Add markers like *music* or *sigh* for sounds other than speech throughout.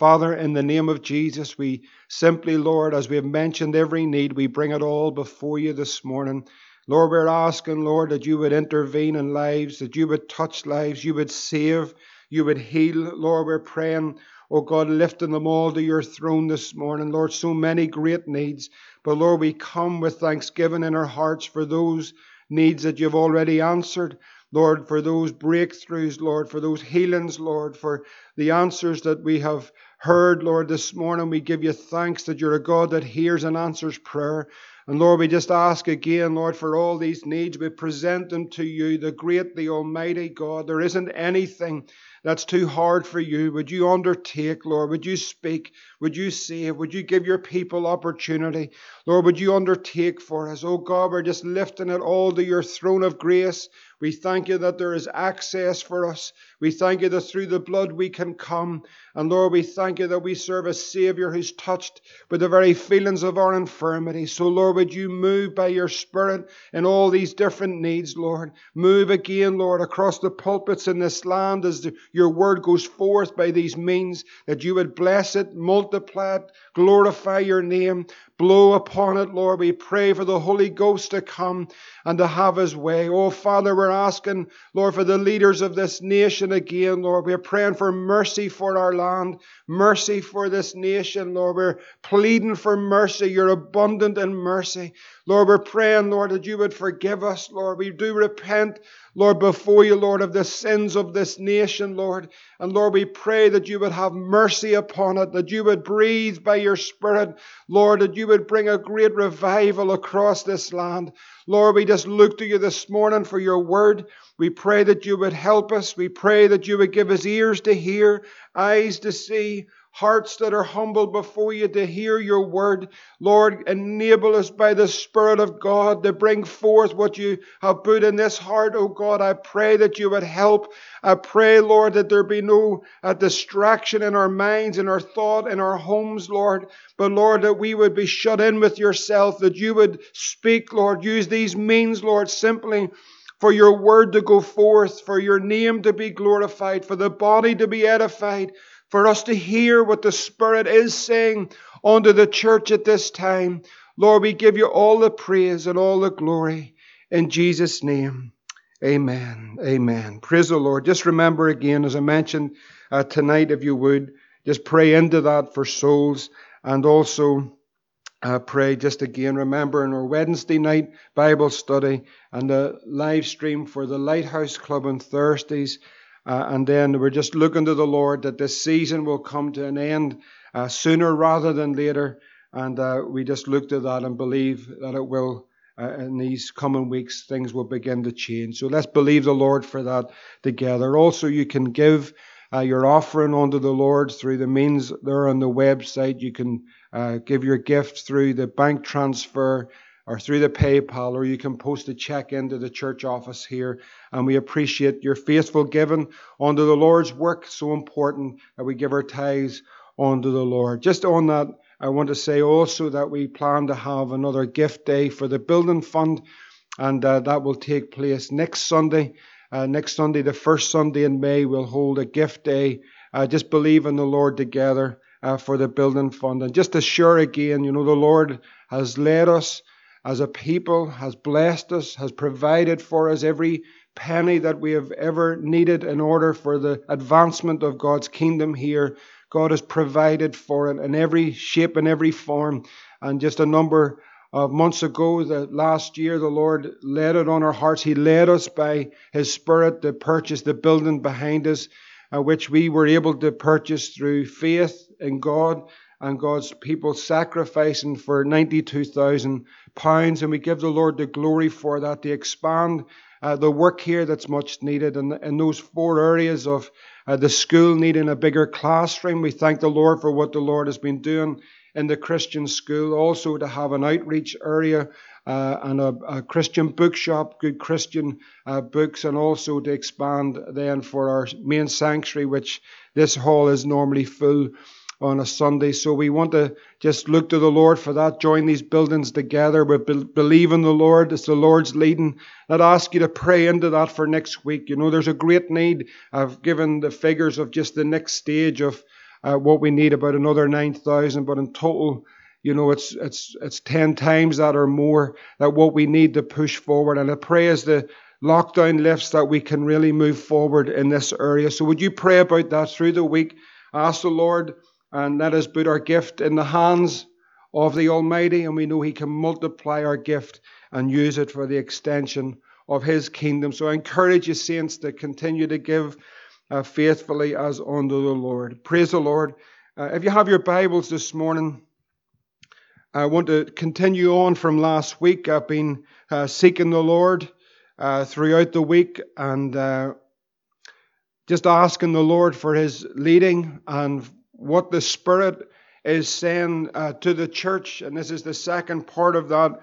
Father, in the name of Jesus, we simply, Lord, as we have mentioned every need, we bring it all before you this morning. Lord, we're asking, Lord, that you would intervene in lives, that you would touch lives, you would save, you would heal. Lord, we're praying, oh God, lifting them all to your throne this morning. Lord, so many great needs. But Lord, we come with thanksgiving in our hearts for those needs that you've already answered. Lord, for those breakthroughs, Lord, for those healings, Lord, for the answers that we have heard, Lord, this morning. We give you thanks that you're a God that hears and answers prayer. And Lord, we just ask again, Lord, for all these needs, we present them to you, the great, the almighty God. There isn't anything that's too hard for you. Would you undertake, Lord? Would you speak? Would you save? Would you give your people opportunity? Lord, would you undertake for us? Oh God, we're just lifting it all to your throne of grace. We thank you that there is access for us. We thank you that through the blood we can come. And Lord, we thank you that we serve a Savior who's touched with the very feelings of our infirmity. So, Lord, would you move by your Spirit in all these different needs, Lord? Move again, Lord, across the pulpits in this land as the, your word goes forth by these means, that you would bless it, multiply it, glorify your name. Blow upon it, Lord. We pray for the Holy Ghost to come and to have his way. Oh, Father, we're asking, Lord, for the leaders of this nation again, Lord. We're praying for mercy for our land, mercy for this nation, Lord. We're pleading for mercy. You're abundant in mercy. Lord, we're praying, Lord, that you would forgive us, Lord. We do repent, Lord, before you, Lord, of the sins of this nation, Lord. And Lord, we pray that you would have mercy upon it, that you would breathe by your Spirit, Lord, that you would bring a great revival across this land. Lord, we just look to you this morning for your word. We pray that you would help us. We pray that you would give us ears to hear, eyes to see, hearts that are humble before you to hear your word. Lord, enable us by the Spirit of God to bring forth what you have put in this heart, oh God. I pray that you would help. I pray, Lord, that there be no uh, distraction in our minds, in our thought, in our homes, Lord. But Lord, that we would be shut in with yourself, that you would speak, Lord. Use these means, Lord, simply for your word to go forth, for your name to be glorified, for the body to be edified, for us to hear what the Spirit is saying unto the church at this time. Lord, we give you all the praise and all the glory in Jesus' name. Amen. Amen. Praise the Lord. Just remember again, as I mentioned uh, tonight, if you would, just pray into that for souls and also uh, pray just again. Remember in our Wednesday night Bible study and the live stream for the Lighthouse Club on Thursdays. Uh, and then we're just looking to the Lord that this season will come to an end uh, sooner rather than later. And uh, we just look to that and believe that it will, uh, in these coming weeks, things will begin to change. So let's believe the Lord for that together. Also, you can give uh, your offering unto the Lord through the means there on the website. You can uh, give your gift through the bank transfer or through the PayPal, or you can post a check into the church office here. And we appreciate your faithful giving unto the Lord's work. So important that we give our tithes unto the Lord. Just on that, I want to say also that we plan to have another gift day for the building fund, and uh, that will take place next Sunday. Uh, next Sunday, the first Sunday in May, we'll hold a gift day. Uh, just believe in the Lord together uh, for the building fund. And just assure again, you know, the Lord has led us as a people, has blessed us, has provided for us every penny that we have ever needed in order for the advancement of God's kingdom here. God has provided for it in every shape and every form. And just a number of months ago, the last year, the Lord led it on our hearts. He led us by His Spirit to purchase the building behind us, uh, which we were able to purchase through faith in God and God's people sacrificing for 92,000 pounds. And we give the Lord the glory for that to expand uh, the work here that's much needed in, in those four areas of uh, the school needing a bigger classroom. We thank the Lord for what the Lord has been doing in the Christian school. Also to have an outreach area uh, and a, a, Christian bookshop, good Christian uh, books, and also to expand then for our main sanctuary, which this hall is normally full on a Sunday. So we want to just look to the Lord for that. Join these buildings together. We believe in the Lord. It's the Lord's leading. I'd ask you to pray into that for next week. You know, there's a great need. I've given the figures of just the next stage of uh, what we need, about another 9,000, but in total, you know, it's, it's, it's 10 times that or more that what we need to push forward. And I pray as the lockdown lifts that we can really move forward in this area. So would you pray about that through the week? Ask the Lord and let us put our gift in the hands of the Almighty, and we know He can multiply our gift and use it for the extension of His kingdom. So I encourage you, saints, to continue to give uh, faithfully as unto the Lord. Praise the Lord. Uh, if you have your Bibles this morning, I want to continue on from last week. I've been uh, seeking the Lord uh, throughout the week and uh, just asking the Lord for His leading and what the Spirit is saying uh, to the church. And this is the second part of that.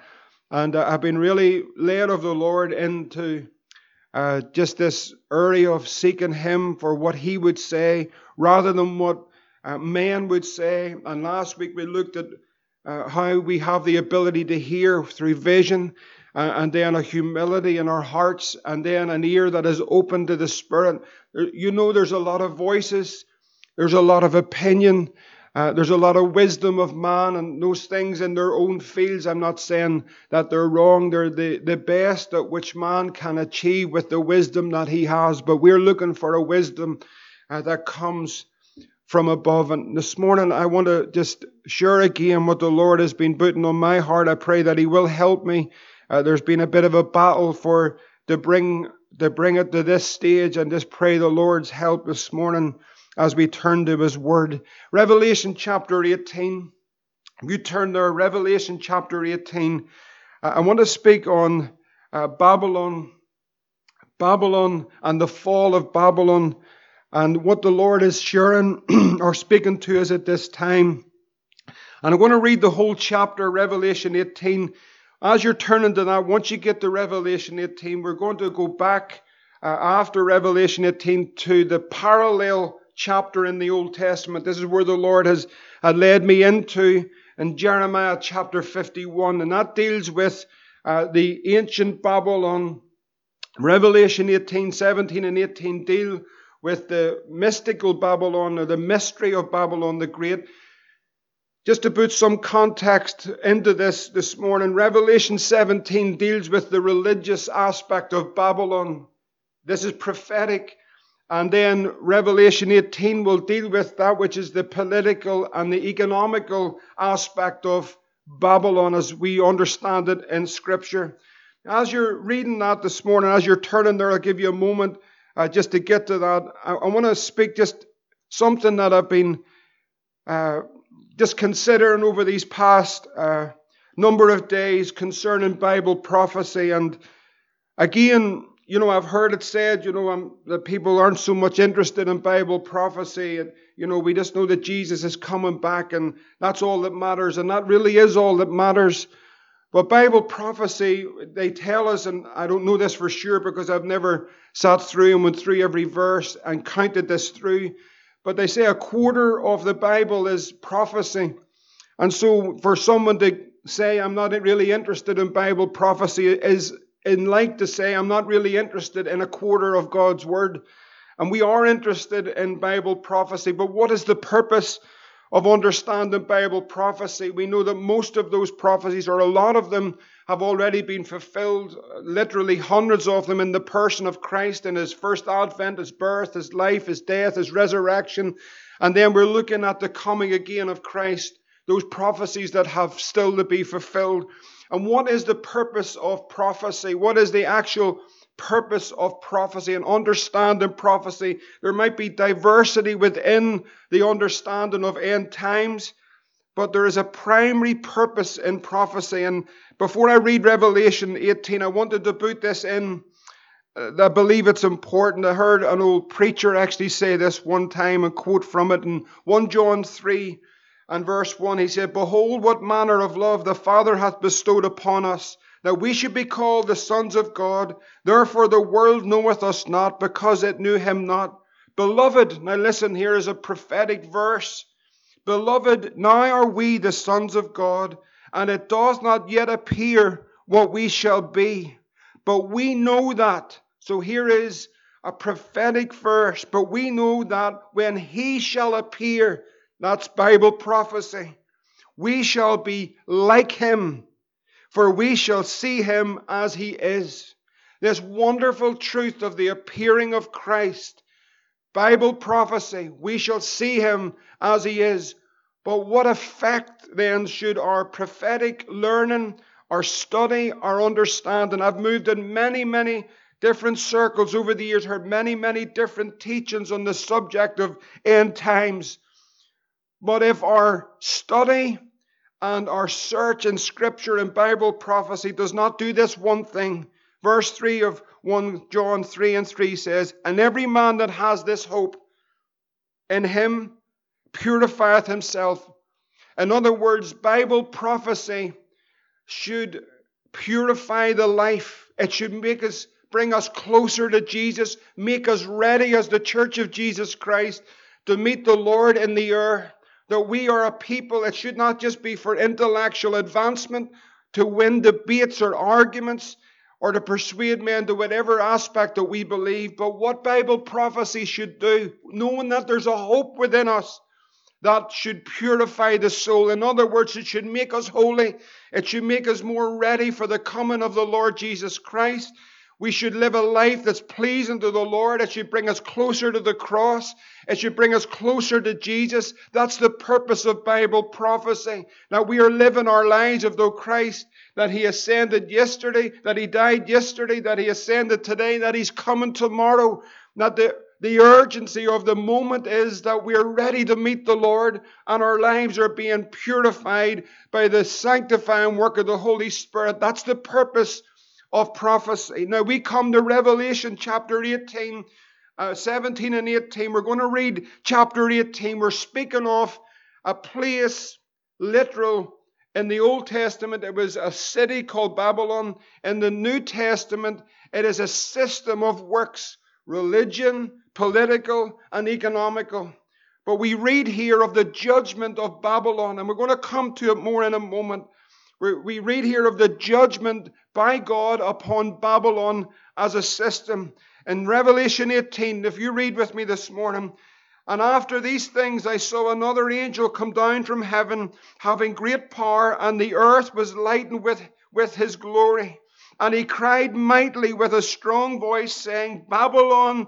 And uh, I've been really led of the Lord into uh, just this area of seeking Him for what He would say rather than what uh, man would say. And last week we looked at uh, how we have the ability to hear through vision. Uh, and then a humility in our hearts, and then an ear that is open to the Spirit. You know, there's a lot of voices, there's a lot of opinion, uh, there's a lot of wisdom of man and those things in their own fields. I'm not saying that they're wrong. They're the, the best at which man can achieve with the wisdom that he has. But we're looking for a wisdom uh, that comes from above. And this morning, I want to just share again what the Lord has been putting on my heart. I pray that He will help me. Uh, there's been a bit of a battle for to bring to bring it to this stage, and just pray the Lord's help this morning as we turn to His Word. Revelation chapter 18. If you turn there, Revelation chapter 18. Uh, I want to speak on uh, Babylon, Babylon and the fall of Babylon, and what the Lord is sharing *clears throat* or speaking to us at this time. And I'm going to read the whole chapter, Revelation 18. As you're turning to that, once you get to Revelation 18, we're going to go back uh, after Revelation 18 to the parallel chapter in the Old Testament. This is where the Lord has had led me into in Jeremiah chapter 51, and that deals with uh, the ancient Babylon. Revelation 18, 17, and 18 deal with the mystical Babylon or the mystery of Babylon the Great. Just to put some context into this this morning, Revelation 17 deals with the religious aspect of Babylon. This is prophetic. And then Revelation 18 will deal with that which is the political and the economical aspect of Babylon as we understand it in Scripture. As you're reading that this morning, as you're turning there, I'll give you a moment uh, just to get to that. I, I want to speak just something that I've been uh, just considering over these past uh, number of days concerning Bible prophecy. And again, you know, I've heard it said, you know, um, that people aren't so much interested in Bible prophecy. And, you know, we just know that Jesus is coming back and that's all that matters. And that really is all that matters. But Bible prophecy, they tell us, and I don't know this for sure because I've never sat through and went through every verse and counted this through. But they say a quarter of the Bible is prophecy. And so for someone to say, I'm not really interested in Bible prophecy is and like to say, I'm not really interested in a quarter of God's word. And we are interested in Bible prophecy, but what is the purpose of understanding Bible prophecy? We know that most of those prophecies, or a lot of them, have already been fulfilled, literally hundreds of them in the person of Christ in his first advent, his birth, his life, his death, his resurrection. And then we're looking at the coming again of Christ, those prophecies that have still to be fulfilled. And what is the purpose of prophecy? What is the actual purpose of prophecy and understanding prophecy? There might be diversity within the understanding of end times, but there is a primary purpose in prophecy. And before I read Revelation 18, I wanted to put this in. Uh, I believe it's important. I heard an old preacher actually say this one time and quote from it in 1 John 3 and verse 1, he said, Behold, what manner of love the Father hath bestowed upon us, that we should be called the sons of God. Therefore the world knoweth us not, because it knew him not. Beloved, now listen, here is a prophetic verse. Beloved, now are we the sons of God, and it does not yet appear what we shall be. But we know that. So here is a prophetic verse. But we know that when he shall appear, That's Bible prophecy. We shall be like him, for we shall see him as he is. This wonderful truth of the appearing of Christ. Bible prophecy. We shall see him as he is. But what effect then should our prophetic learning, our study, our understanding? I've moved in many, many different circles over the years, heard many, many different teachings on the subject of end times. But if our study and our search in Scripture and Bible prophecy does not do this one thing, verse 3 of 1 John 3 and 3 says, And every man that has this hope in him purifieth himself. In other words, Bible prophecy should purify the life. It should make us bring us closer to Jesus, make us ready as the church of Jesus Christ to meet the Lord in the air. That we are a people, it should not just be for intellectual advancement, to win debates or arguments, or to persuade men to whatever aspect that we believe, but what Bible prophecy should do, knowing that there's a hope within us that should purify the soul. In other words, it should make us holy. It should make us more ready for the coming of the Lord Jesus Christ. We should live a life that's pleasing to the Lord. It should bring us closer to the cross. It should bring us closer to Jesus. That's the purpose of Bible prophecy. Now we are living our lives of though Christ, that He ascended yesterday, that He died yesterday, that He ascended today, that He's coming tomorrow. That the, the urgency of the moment is that we are ready to meet the Lord and our lives are being purified by the sanctifying work of the Holy Spirit. That's the purpose of prophecy. Now we come to Revelation chapter 18, uh, 17 and 18. We're going to read chapter 18. We're speaking of a place, literal, in the Old Testament, it was a city called Babylon. In the New Testament, it is a system of works, religion, political, and economical. But we read here of the judgment of Babylon, and we're going to come to it more in a moment. We read here of the judgment by God upon Babylon as a system. In Revelation 18, if you read with me this morning, and after these things I saw another angel come down from heaven, having great power, and the earth was lightened with, with his glory. And he cried mightily with a strong voice, saying, Babylon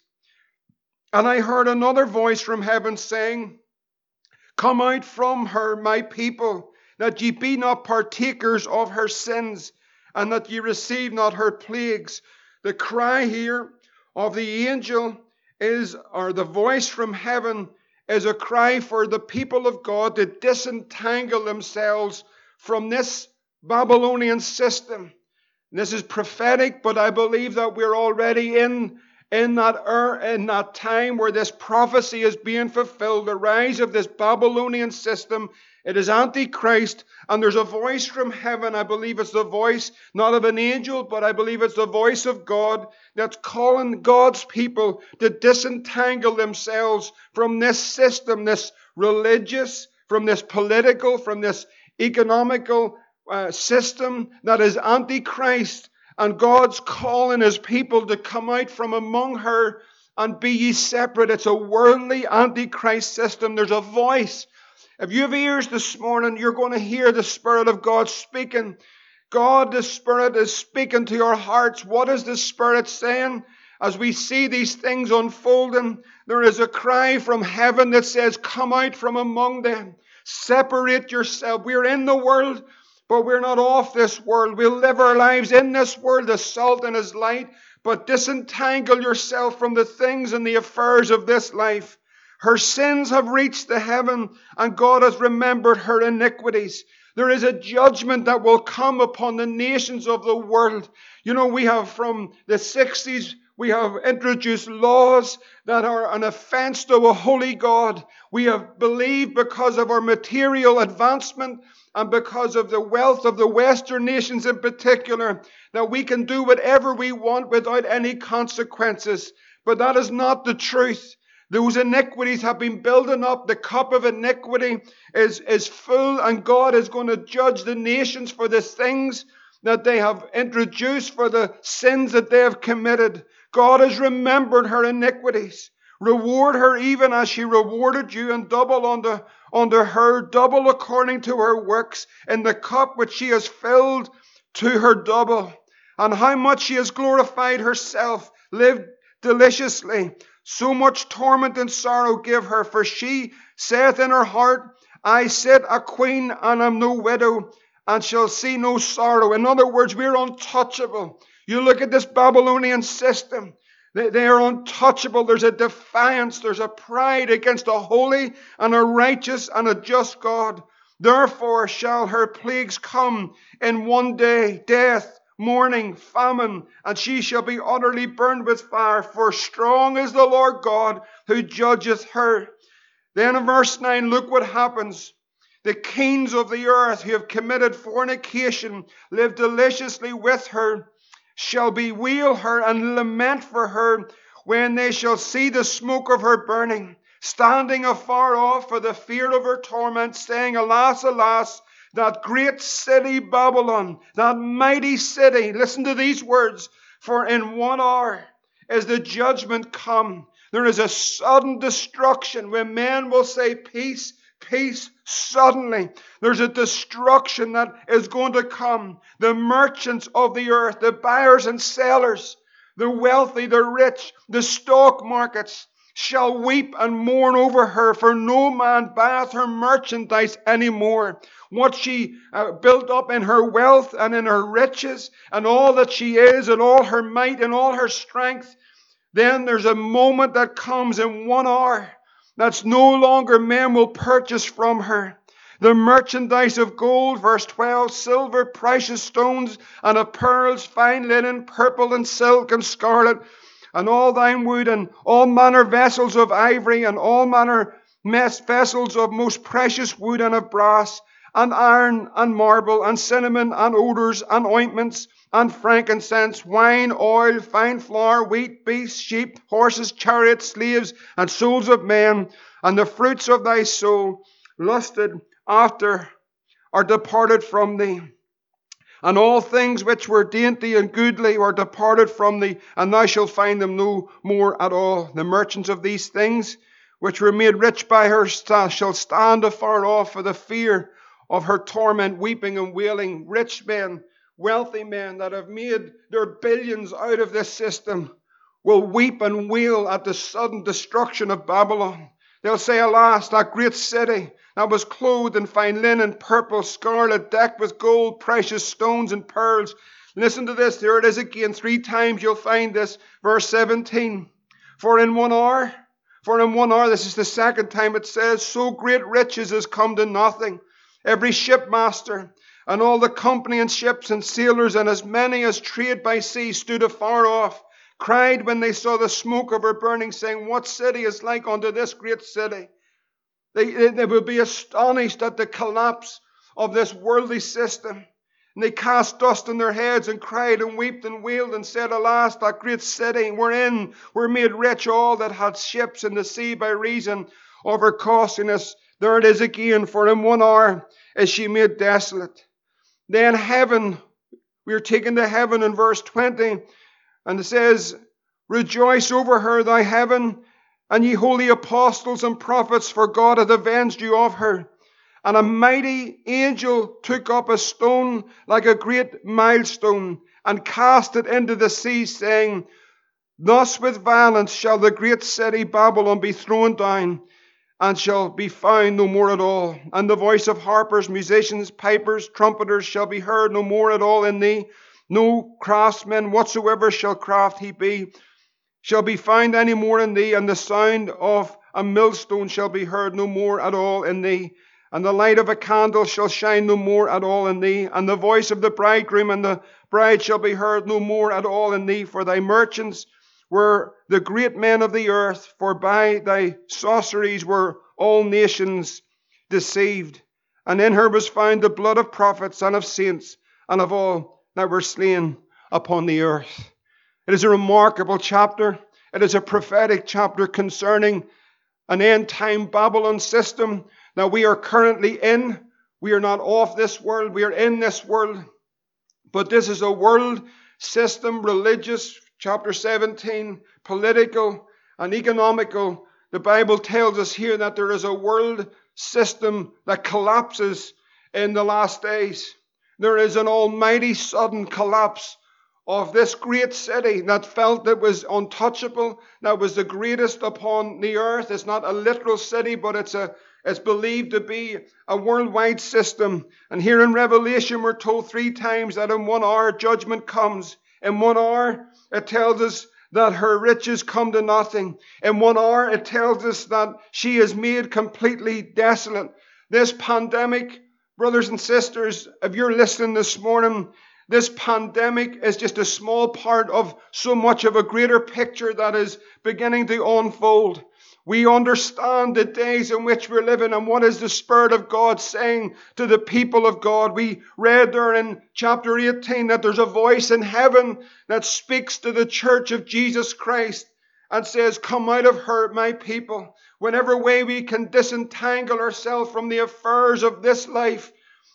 And I heard another voice from heaven saying, Come out from her, my people, that ye be not partakers of her sins, and that ye receive not her plagues. The cry here of the angel is, or the voice from heaven, is a cry for the people of God to disentangle themselves from this Babylonian system. This is prophetic, but I believe that we're already in in that, er, in that time where this prophecy is being fulfilled, the rise of this Babylonian system, it is Antichrist, and there's a voice from heaven. I believe it's the voice not of an angel, but I believe it's the voice of God that's calling God's people to disentangle themselves from this system, this religious, from this political, from this economical uh, system that is Antichrist and God's calling his people to come out from among her and be ye separate. It's a worldly antichrist system. There's a voice. If you have ears this morning, you're going to hear the Spirit of God speaking. God, the Spirit, is speaking to your hearts. What is the Spirit saying? As we see these things unfolding, there is a cry from heaven that says, Come out from among them. Separate yourself. We're in the world, but we're not off this world. We'll live our lives in this world as salt and as light, but disentangle yourself from the things and the affairs of this life. Her sins have reached the heaven, and God has remembered her iniquities. There is a judgment that will come upon the nations of the world. You know, we have from the 60s We have introduced laws that are an offense to a holy God. We have believed because of our material advancement and because of the wealth of the Western nations in particular that we can do whatever we want without any consequences. But that is not the truth. Those iniquities have been building up. The cup of iniquity is, is full, and God is going to judge the nations for the things that they have introduced, for the sins that they have committed. God has remembered her iniquities. Reward her even as she rewarded you, and double unto, unto her, double according to her works, in the cup which she has filled to her double. And how much she has glorified herself, lived deliciously, so much torment and sorrow give her, for she saith in her heart, I sit a queen and am no widow, and shall see no sorrow. In other words, we're untouchable. You look at this Babylonian system. They, they are untouchable. There's a defiance. There's a pride against a holy and a righteous and a just God. Therefore shall her plagues come in one day, death, mourning, famine, and she shall be utterly burned with fire. For strong is the Lord God who judgeth her. Then in verse 9, look what happens. The kings of the earth who have committed fornication live deliciously with her, shall bewail her and lament for her when they shall see the smoke of her burning, standing afar off for the fear of her torment, saying, Alas, alas, that great city Babylon, that mighty city. Listen to these words. For in one hour is the judgment come. There is a sudden destruction when men will say peace, peace suddenly. There's a destruction that is going to come. The merchants of the earth, the buyers and sellers, the wealthy, the rich, the stock markets, shall weep and mourn over her, for no man buyeth her merchandise any more. What she uh, built up in her wealth and in her riches, and all that she is, and all her might and all her strength, then there's a moment that comes in one hour that's no longer men will purchase from her. The merchandise of gold, verse 12, silver, precious stones, and of pearls, fine linen, purple and silk and scarlet, and all thyine wood, and all manner vessels of ivory, and all manner vessels of most precious wood and of brass, and iron, and marble, and cinnamon, and odors, and ointments, and frankincense, wine, oil, fine flour, wheat, beasts, sheep, horses, chariots, slaves, and souls of men, and the fruits of thy soul, lusted after, are departed from thee. And all things which were dainty and goodly were departed from thee, and thou shalt find them no more at all. The merchants of these things, which were made rich by her, shall stand afar off for the fear of her torment, weeping and wailing. Rich men, wealthy men that have made their billions out of this system will weep and wail at the sudden destruction of Babylon. They'll say, Alas, that great city that was clothed in fine linen, purple, scarlet, decked with gold, precious stones, and pearls. Listen to this. There it is again. Three times you'll find this. Verse 17. For in one hour, for in one hour, this is the second time it says, so great riches has come to nothing. Every shipmaster and all the company and ships and sailors and as many as trade by sea stood afar off, cried when they saw the smoke of her burning, saying, What city is like unto this great city? They, they will be astonished at the collapse of this worldly system. And they cast dust on their heads and cried and wept and wailed and said, Alas, that great city wherein were made rich all that had ships in the sea by reason of her costliness. There it is again, for in one hour is she made desolate. Then heaven, we are taken to heaven in verse 20, and it says, Rejoice over her, thy heaven, and ye holy apostles and prophets, for God hath avenged you of her. And a mighty angel took up a stone like a great milestone and cast it into the sea, saying, Thus with violence shall the great city Babylon be thrown down, and shall be found no more at all. And the voice of harpers, musicians, pipers, trumpeters shall be heard no more at all in thee. No craftsman whatsoever shall craft he be, shall be found any more in thee, and the sound of a millstone shall be heard no more at all in thee. And the light of a candle shall shine no more at all in thee, and the voice of the bridegroom and the bride shall be heard no more at all in thee, for thy merchants were the great men of the earth, for by thy sorceries were all nations deceived. And in her was found the blood of prophets and of saints and of all that were slain upon the earth. It is a remarkable chapter. It is a prophetic chapter concerning an end time Babylon system that we are currently in. We are not off this world, we are in this world. But this is a world system, religious, chapter 17, political and economical. The Bible tells us here that there is a world system that collapses in the last days. There is an almighty sudden collapse of this great city that felt it was untouchable, that was the greatest upon the earth. It's not a literal city, but it's a it's believed to be a worldwide system. And here in Revelation, we're told three times that in one hour judgment comes. In one hour, it tells us that her riches come to nothing. In one hour, it tells us that she is made completely desolate. This pandemic, brothers and sisters, if you're listening this morning, this pandemic is just a small part of so much of a greater picture that is beginning to unfold. We understand the days in which we're living and what is the Spirit of God saying to the people of God. We read there in chapter 18 that there's a voice in heaven that speaks to the church of Jesus Christ and says, Come out of her, my people. Whenever way we can disentangle ourselves from the affairs of this life,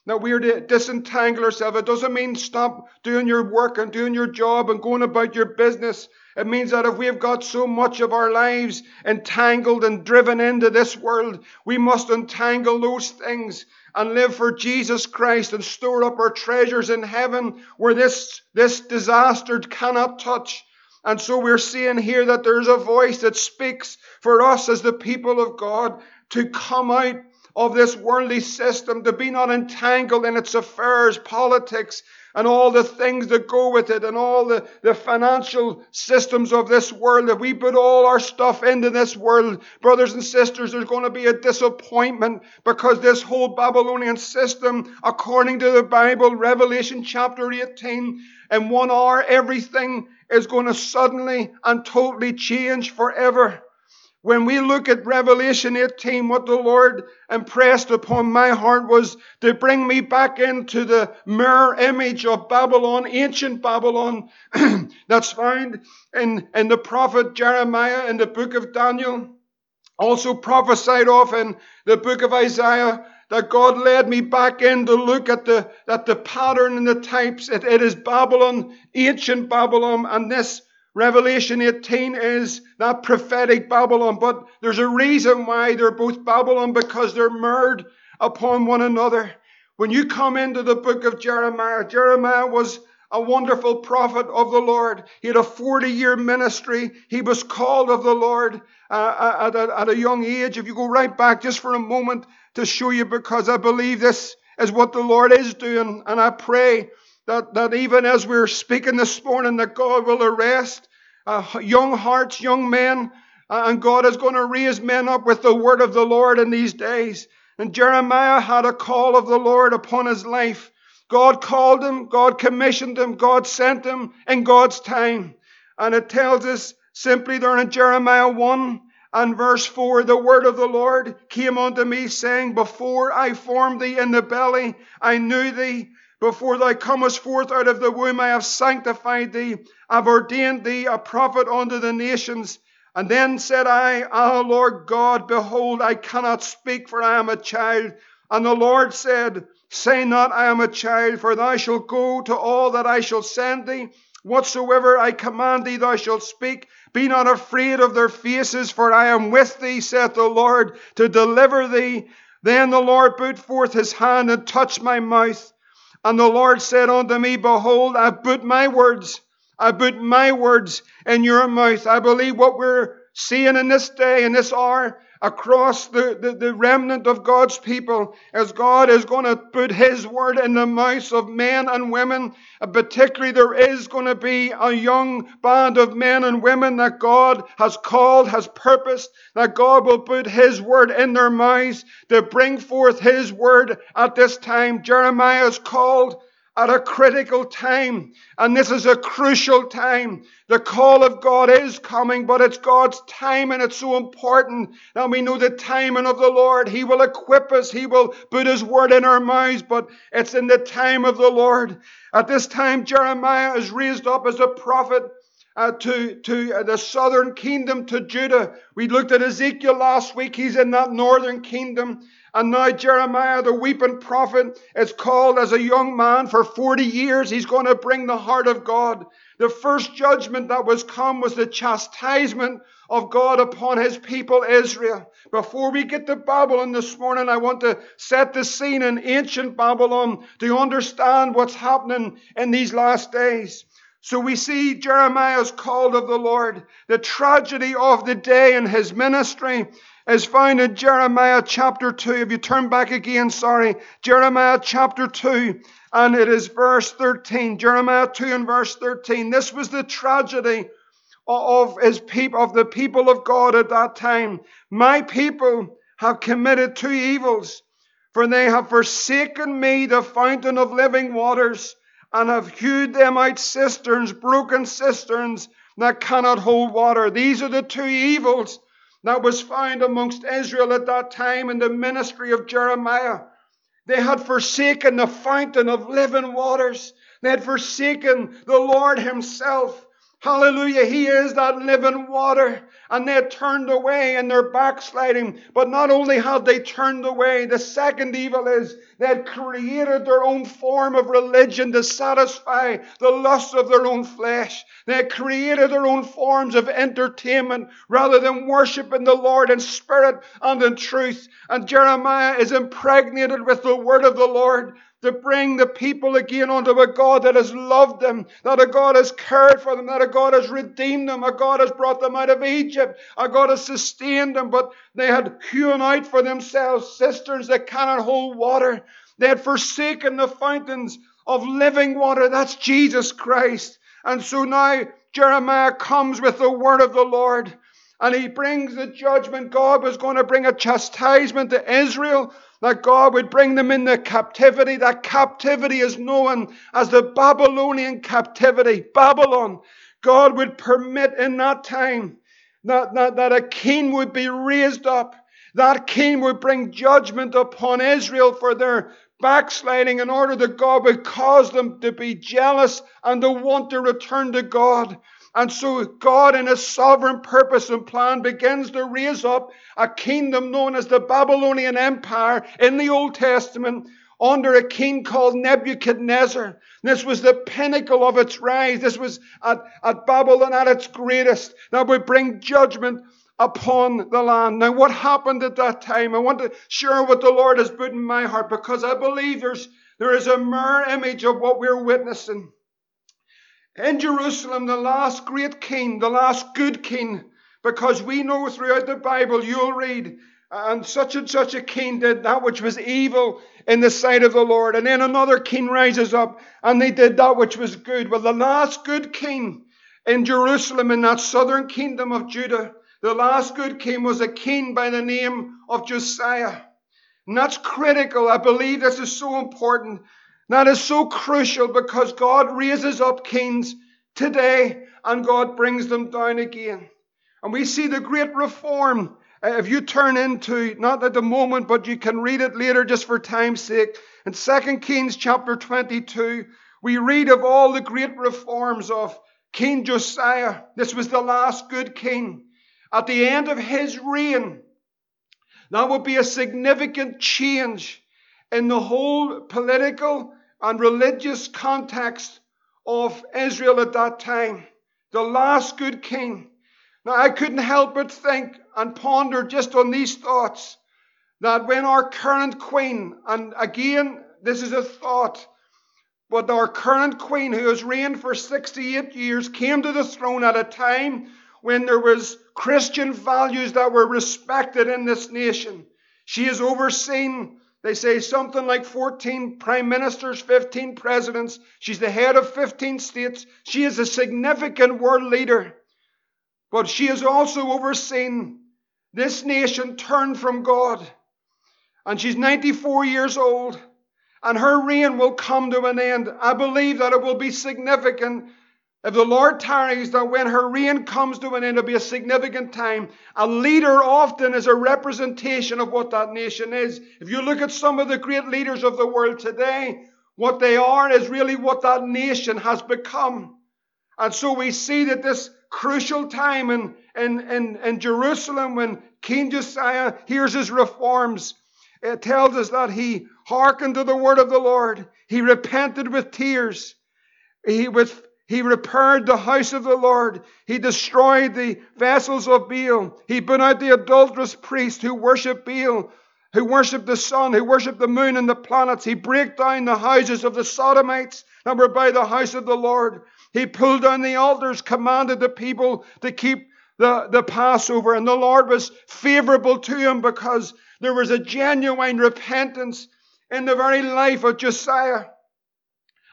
that we're to disentangle ourselves. It doesn't mean stop doing your work and doing your job and going about your business. It means that if we have got so much of our lives entangled and driven into this world, we must untangle those things and live for Jesus Christ and store up our treasures in heaven where this, this disaster cannot touch. And so we're seeing here that there's a voice that speaks for us as the people of God to come out of this worldly system, to be not entangled in its affairs, politics, and all the things that go with it and all the, the financial systems of this world, if we put all our stuff into this world, brothers and sisters, there's going to be a disappointment because this whole Babylonian system, according to the Bible, Revelation chapter 18, in one hour, everything is going to suddenly and totally change forever. When we look at Revelation 18, what the Lord impressed upon my heart was to bring me back into the mirror image of Babylon, ancient Babylon, *clears throat* that's found in, in the prophet Jeremiah in the book of Daniel, also prophesied of in the book of Isaiah. That God led me back in to look at the, at the pattern and the types. it, it is Babylon, ancient Babylon, and this Revelation 18 is that prophetic Babylon, but there's a reason why they're both Babylon because they're mirrored upon one another. When you come into the book of Jeremiah, Jeremiah was a wonderful prophet of the Lord. He had a 40 year ministry. He was called of the Lord uh, at, a, at a young age. If you go right back just for a moment to show you, because I believe this is what the Lord is doing, and I pray that, that even as we're speaking this morning, that God will arrest uh, young hearts, young men, uh, and God is going to raise men up with the word of the Lord in these days. And Jeremiah had a call of the Lord upon his life. God called him, God commissioned him, God sent him in God's time. And it tells us simply there in Jeremiah 1 and verse 4 the word of the Lord came unto me, saying, Before I formed thee in the belly, I knew thee. Before thou comest forth out of the womb, I have sanctified thee. I've ordained thee a prophet unto the nations. And then said I, Ah, Lord God, behold, I cannot speak, for I am a child. And the Lord said, Say not, I am a child, for thou shalt go to all that I shall send thee. Whatsoever I command thee, thou shalt speak. Be not afraid of their faces, for I am with thee, saith the Lord, to deliver thee. Then the Lord put forth his hand and touched my mouth. And the Lord said unto me, Behold, I put my words, I put my words in your mouth. I believe what we're seeing in this day, in this hour, across the, the, the, remnant of God's people as God is going to put His word in the mouths of men and women. And particularly, there is going to be a young band of men and women that God has called, has purposed, that God will put His word in their mouths to bring forth His word at this time. Jeremiah is called at a critical time. And this is a crucial time. The call of God is coming, but it's God's time and it's so important that we know the timing of the Lord. He will equip us. He will put His word in our mouths, but it's in the time of the Lord. At this time, Jeremiah is raised up as a prophet. Uh, to, to uh, the southern kingdom, to Judah. We looked at Ezekiel last week. He's in that northern kingdom. And now Jeremiah, the weeping prophet, is called as a young man for 40 years. He's going to bring the heart of God. The first judgment that was come was the chastisement of God upon his people Israel. Before we get to Babylon this morning, I want to set the scene in ancient Babylon to understand what's happening in these last days. So we see Jeremiah's called of the Lord, the tragedy of the day in his ministry is found in Jeremiah chapter 2. If you turn back again, sorry, Jeremiah chapter 2, and it is verse 13. Jeremiah 2 and verse 13. This was the tragedy of his people, of the people of God at that time. My people have committed two evils, for they have forsaken me, the fountain of living waters, and have hewed them out cisterns, broken cisterns that cannot hold water. These are the two evils that was found amongst Israel at that time in the ministry of Jeremiah. They had forsaken the fountain of living waters. They had forsaken the Lord Himself. Hallelujah. He is that living water. And they turned away and they're backsliding. But not only had they turned away, the second evil is they had created their own form of religion to satisfy the lust of their own flesh. They had created their own forms of entertainment rather than worshiping the Lord in spirit and in truth. And Jeremiah is impregnated with the word of the Lord to bring the people again unto a God that has loved them, that a God has cared for them, that a God has redeemed them, a God has brought them out of Egypt, a God has sustained them, but they had hewn out for themselves cisterns that cannot hold water. They had forsaken the fountains of living water. That's Jesus Christ. And so now Jeremiah comes with the word of the Lord and he brings the judgment. God was going to bring a chastisement to Israel that God would bring them in into captivity. That captivity is known as the Babylonian captivity. Babylon. God would permit in that time that, that, that a king would be raised up. That king would bring judgment upon Israel for their backsliding in order that God would cause them to be jealous and to want to return to God. And so God, in His sovereign purpose and plan, begins to raise up a kingdom known as the Babylonian Empire in the Old Testament under a king called Nebuchadnezzar. This was the pinnacle of its rise. This was at, at Babylon at its greatest. That would bring judgment upon the land. Now, what happened at that time? I want to share what the Lord has put in my heart because I believe there's, there is a mirror image of what we're witnessing. In Jerusalem, the last great king, the last good king, because we know throughout the Bible, you'll read, and such and such a king did that which was evil in the sight of the Lord. And then another king rises up, and they did that which was good. Well, the last good king in Jerusalem, in that southern kingdom of Judah, the last good king was a king by the name of Josiah. And that's critical. I believe this is so important that is so crucial because God raises up kings today and God brings them down again. And we see the great reform. Uh, if you turn into, not at the moment, but you can read it later just for time's sake, in 2 Kings chapter 22, we read of all the great reforms of King Josiah. This was the last good king. At the end of his reign, that would be a significant change in the whole political and religious context of Israel at that time. The last good king. Now, I couldn't help but think and ponder just on these thoughts that when our current queen, and again, this is a thought, but our current queen, who has reigned for 68 years, came to the throne at a time when there was Christian values that were respected in this nation. She has overseen they say something like 14 prime ministers, 15 presidents. She's the head of 15 states. She is a significant world leader. But she has also overseen this nation turn from God. And she's 94 years old. and her reign will come to an end. I believe that it will be significant if the Lord tarries, that when her reign comes to an end, it'll be a significant time. A leader often is a representation of what that nation is. If you look at some of the great leaders of the world today, what they are is really what that nation has become. And so we see that this crucial time in, in, in, in Jerusalem when King Josiah hears his reforms, it tells us that he hearkened to the word of the Lord. He repented with tears. He was he repaired the house of the Lord. He destroyed the vessels of Baal. He put out the adulterous priests who worship Baal, who worship the sun, who worship the moon and the planets. He broke down the houses of the Sodomites that were by the house of the Lord. He pulled down the altars, commanded the people to keep the, the Passover, and the Lord was favorable to him because there was a genuine repentance in the very life of Josiah.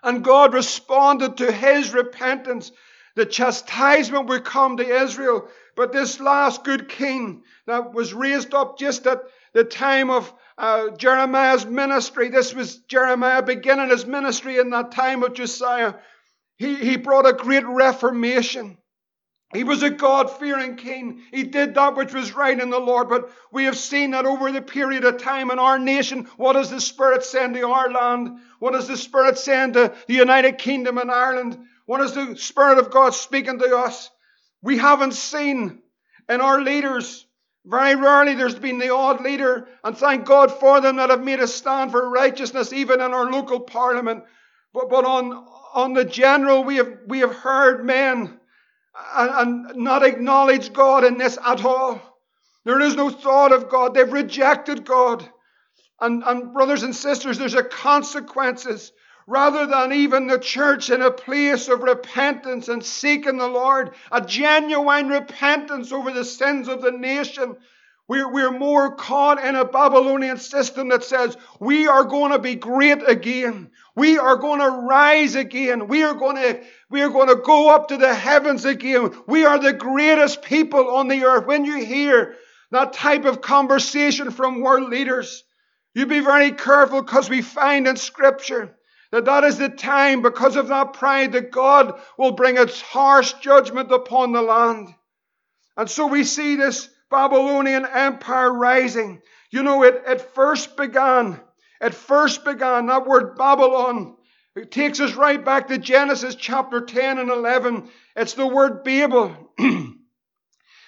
And God responded to his repentance. The chastisement would come to Israel. But this last good king that was raised up just at the time of uh, Jeremiah's ministry, this was Jeremiah beginning his ministry in that time of Josiah. He, he brought a great reformation. He was a God fearing king. He did that which was right in the Lord. But we have seen that over the period of time in our nation. What is the Spirit saying to our land? What is the Spirit saying to the United Kingdom and Ireland? What is the Spirit of God speaking to us? We haven't seen in our leaders. Very rarely there's been the odd leader, and thank God for them that have made a stand for righteousness, even in our local parliament. But, but on, on the general, we have, we have heard men and, and not acknowledge God in this at all. There is no thought of God. They've rejected God. And, and brothers and sisters, there's a consequences. Rather than even the church in a place of repentance and seeking the Lord, a genuine repentance over the sins of the nation, we're, we're more caught in a Babylonian system that says we are going to be great again. We are going to rise again. We are going to, we are going to go up to the heavens again. We are the greatest people on the earth. When you hear that type of conversation from world leaders, you be very careful because we find in Scripture that that is the time because of that pride that God will bring its harsh judgment upon the land. And so we see this Babylonian Empire rising. You know, it, it first began, it first began, that word Babylon, it takes us right back to Genesis chapter 10 and 11. It's the word Babel. *clears throat* and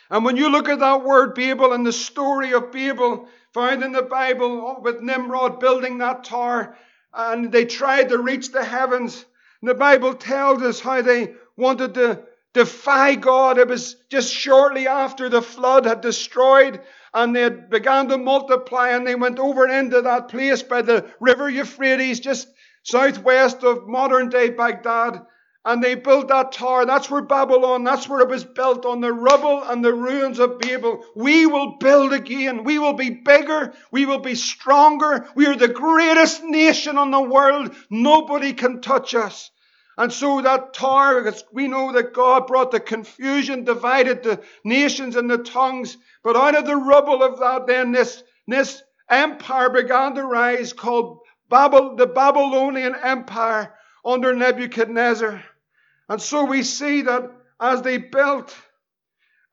when you look at that word Babel and the story of Babel found in the Bible oh, with Nimrod building that tower, and they tried to reach the heavens, the Bible tells us how they wanted to defy God. It was just shortly after the flood had destroyed and they had began to multiply and they went over into that place by the river Euphrates, just southwest of modern day Baghdad. And they built that tower. That's where Babylon, that's where it was built on the rubble and the ruins of Babel. We will build again. We will be bigger. We will be stronger. We are the greatest nation on the world. Nobody can touch us. And so that tower, we know that God brought the confusion, divided the nations and the tongues. But out of the rubble of that, then this, this empire began to rise called Babel, the Babylonian Empire under Nebuchadnezzar. And so we see that as they built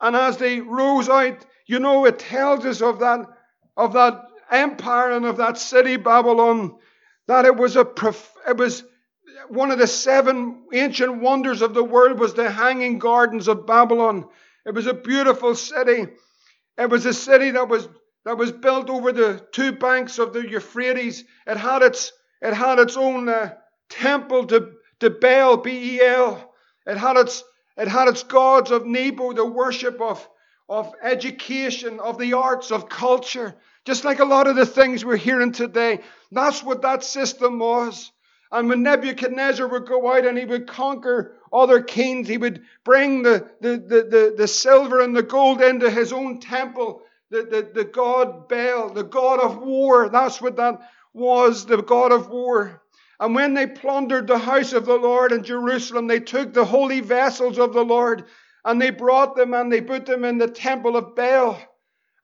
and as they rose out, you know, it tells us of that, of that empire and of that city, Babylon, that it was a, it was one of the seven ancient wonders of the world was the Hanging Gardens of Babylon. It was a beautiful city. It was a city that was that was built over the two banks of the Euphrates. It had its it had its own uh, temple to to Bel, B-E-L. It had its it had its gods of Nebo, the worship of of education, of the arts, of culture. Just like a lot of the things we're hearing today. That's what that system was. And when Nebuchadnezzar would go out and he would conquer other kings, he would bring the, the, the, the, the silver and the gold into his own temple. The, the, the god Baal, the god of war. That's what that was, the god of war. And when they plundered the house of the Lord in Jerusalem, they took the holy vessels of the Lord and they brought them and they put them in the temple of Baal.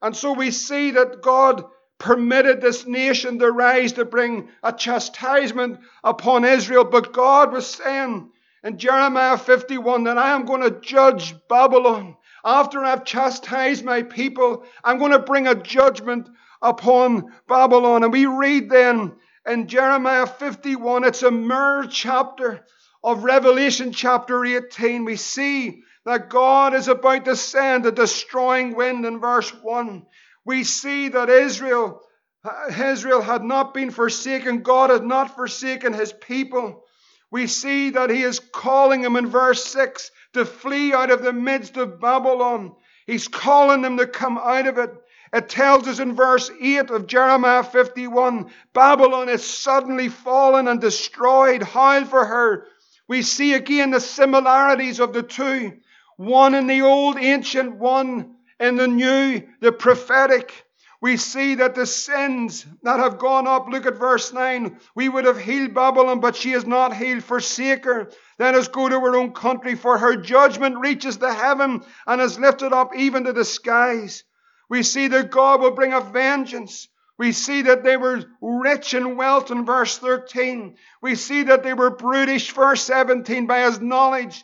And so we see that God permitted this nation to rise to bring a chastisement upon Israel. But God was saying in Jeremiah 51 that I am going to judge Babylon. After I've chastised my people, I'm going to bring a judgment upon Babylon. And we read then in Jeremiah 51, it's a mere chapter of Revelation chapter 18. We see that God is about to send a destroying wind in verse 1. We see that Israel, uh, Israel had not been forsaken. God had not forsaken his people. We see that he is calling them in verse 6 to flee out of the midst of Babylon. He's calling them to come out of it. It tells us in verse 8 of Jeremiah 51 Babylon is suddenly fallen and destroyed. Howl for her. We see again the similarities of the two one in the old ancient, one in the new, the prophetic. We see that the sins that have gone up, look at verse 9. We would have healed Babylon, but she is not healed. Forsake her. Let us go to her own country, for her judgment reaches the heaven and is lifted up even to the skies. We see that God will bring a vengeance. We see that they were rich in wealth in verse 13. We see that they were brutish, verse 17, by his knowledge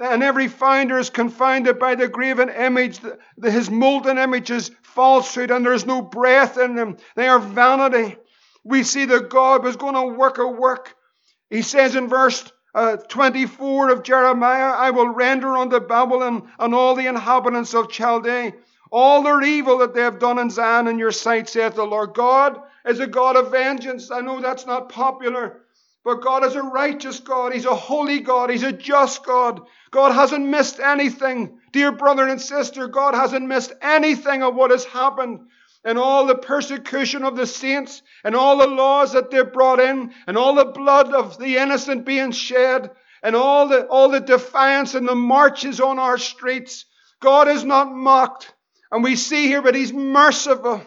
and every finder is confounded by the graven image. The, the, his molten image is falsehood, and there is no breath in them. They are vanity. We see that God was going to work a work. He says in verse uh, 24 of Jeremiah, I will render unto Babylon and all the inhabitants of Chaldea all their evil that they have done in Zion in your sight, saith the Lord. God is a God of vengeance. I know that's not popular. But God is a righteous God. He's a holy God. He's a just God. God hasn't missed anything. Dear brother and sister, God hasn't missed anything of what has happened. And all the persecution of the saints, and all the laws that they brought in, and all the blood of the innocent being shed, and all the, all the defiance and the marches on our streets. God is not mocked. And we see here, but He's merciful.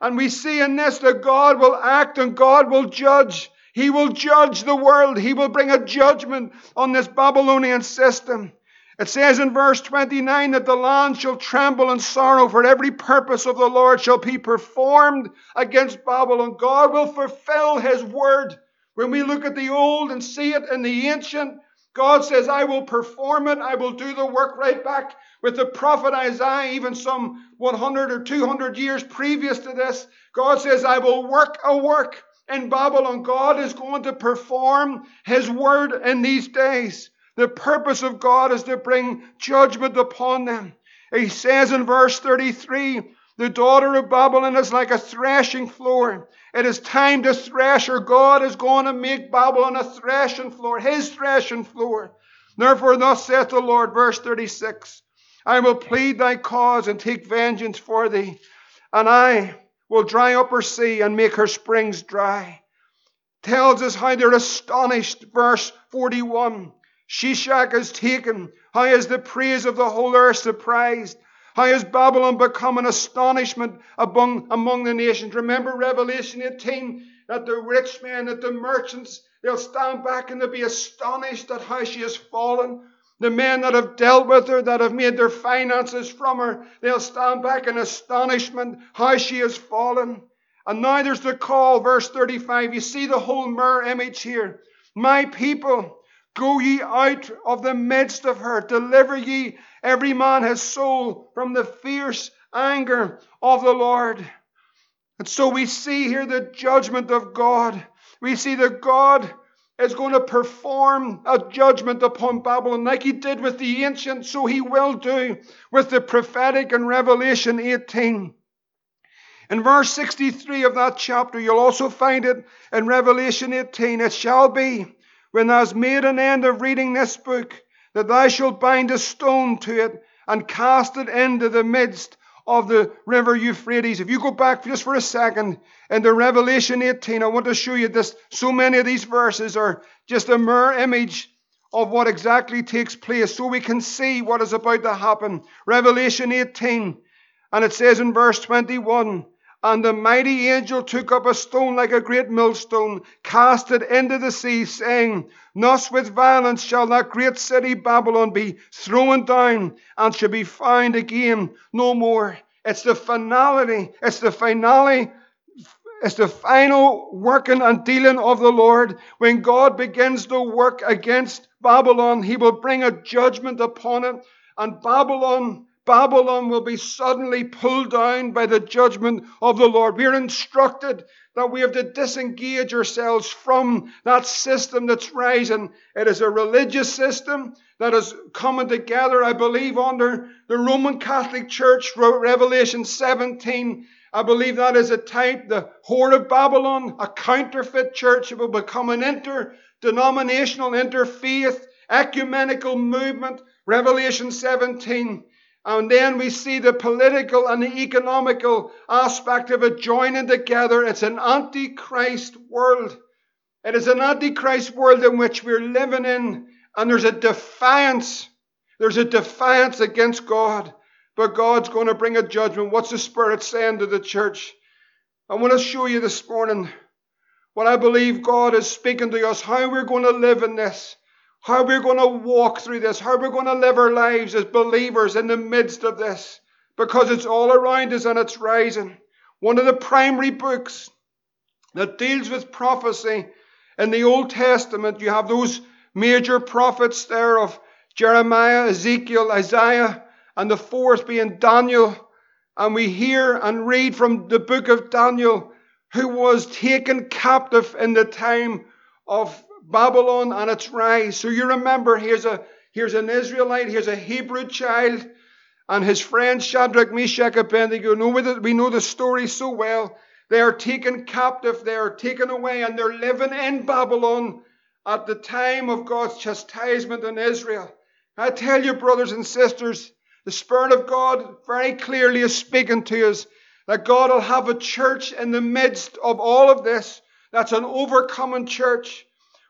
And we see in this that God will act and God will judge. He will judge the world. He will bring a judgment on this Babylonian system. It says in verse 29 that the land shall tremble in sorrow, for every purpose of the Lord shall be performed against Babylon. God will fulfill his word. When we look at the old and see it in the ancient, God says, I will perform it. I will do the work right back with the prophet Isaiah, even some 100 or 200 years previous to this. God says, I will work a work in Babylon. God is going to perform His word in these days. The purpose of God is to bring judgment upon them. He says in verse 33 the daughter of Babylon is like a threshing floor. It is time to thresh her. God is going to make Babylon a threshing floor, his threshing floor. Therefore, thus saith the Lord, verse 36 I will plead thy cause and take vengeance for thee, and I will dry up her sea and make her springs dry. Tells us how they're astonished. Verse 41. Sheshach is taken. How is the praise of the whole earth surprised? How has Babylon become an astonishment among, among the nations? Remember Revelation 18 that the rich men, that the merchants, they'll stand back and they'll be astonished at how she has fallen. The men that have dealt with her, that have made their finances from her, they'll stand back in astonishment how she has fallen. And now there's the call, verse 35. You see the whole mirror image here. My people, go ye out of the midst of her, deliver ye every man his soul from the fierce anger of the Lord. And so we see here the judgment of God. We see the God is going to perform a judgment upon Babylon like he did with the ancient, so he will do with the prophetic in Revelation 18. In verse 63 of that chapter, you'll also find it in Revelation 18. It shall be when thou hast made an end of reading this book that thou shalt bind a stone to it and cast it into the midst of the river Euphrates. If you go back just for a second into Revelation 18, I want to show you this. So many of these verses are just a mirror image of what exactly takes place so we can see what is about to happen. Revelation 18, and it says in verse 21 And the mighty angel took up a stone like a great millstone, cast it into the sea, saying, Thus with violence shall that great city Babylon be thrown down and shall be found again no more. It's the finality, it's the finale it's the final working and dealing of the Lord. When God begins to work against Babylon, he will bring a judgment upon it. And Babylon, Babylon will be suddenly pulled down by the judgment of the Lord. We are instructed that we have to disengage ourselves from that system that's rising. It is a religious system that is coming together, I believe, under the Roman Catholic Church, Revelation 17. I believe that is a type, the Whore of Babylon, a counterfeit church. It will become an inter denominational, interfaith, ecumenical movement. Revelation 17. And then we see the political and the economical aspect of it joining together. It's an antichrist world. It is an antichrist world in which we're living in, and there's a defiance. There's a defiance against God. But God's going to bring a judgment. What's the Spirit saying to the church? I want to show you this morning what I believe God is speaking to us, how we're going to live in this how we're going to walk through this, how we're going to live our lives as believers in the midst of this, because it's all around us and it's rising. One of the primary books that deals with prophecy in the Old Testament, you have those major prophets there of Jeremiah, Ezekiel, Isaiah, and the fourth being Daniel. And we hear and read from the book of Daniel, who was taken captive in the time of Babylon and its rise. So you remember here's a here's an Israelite, here's a Hebrew child, and his friends Shadrach, Meshach, Abednego. Know we know the story so well. They are taken captive, they are taken away, and they're living in Babylon at the time of God's chastisement in Israel. I tell you, brothers and sisters, the Spirit of God very clearly is speaking to us that God will have a church in the midst of all of this that's an overcoming church.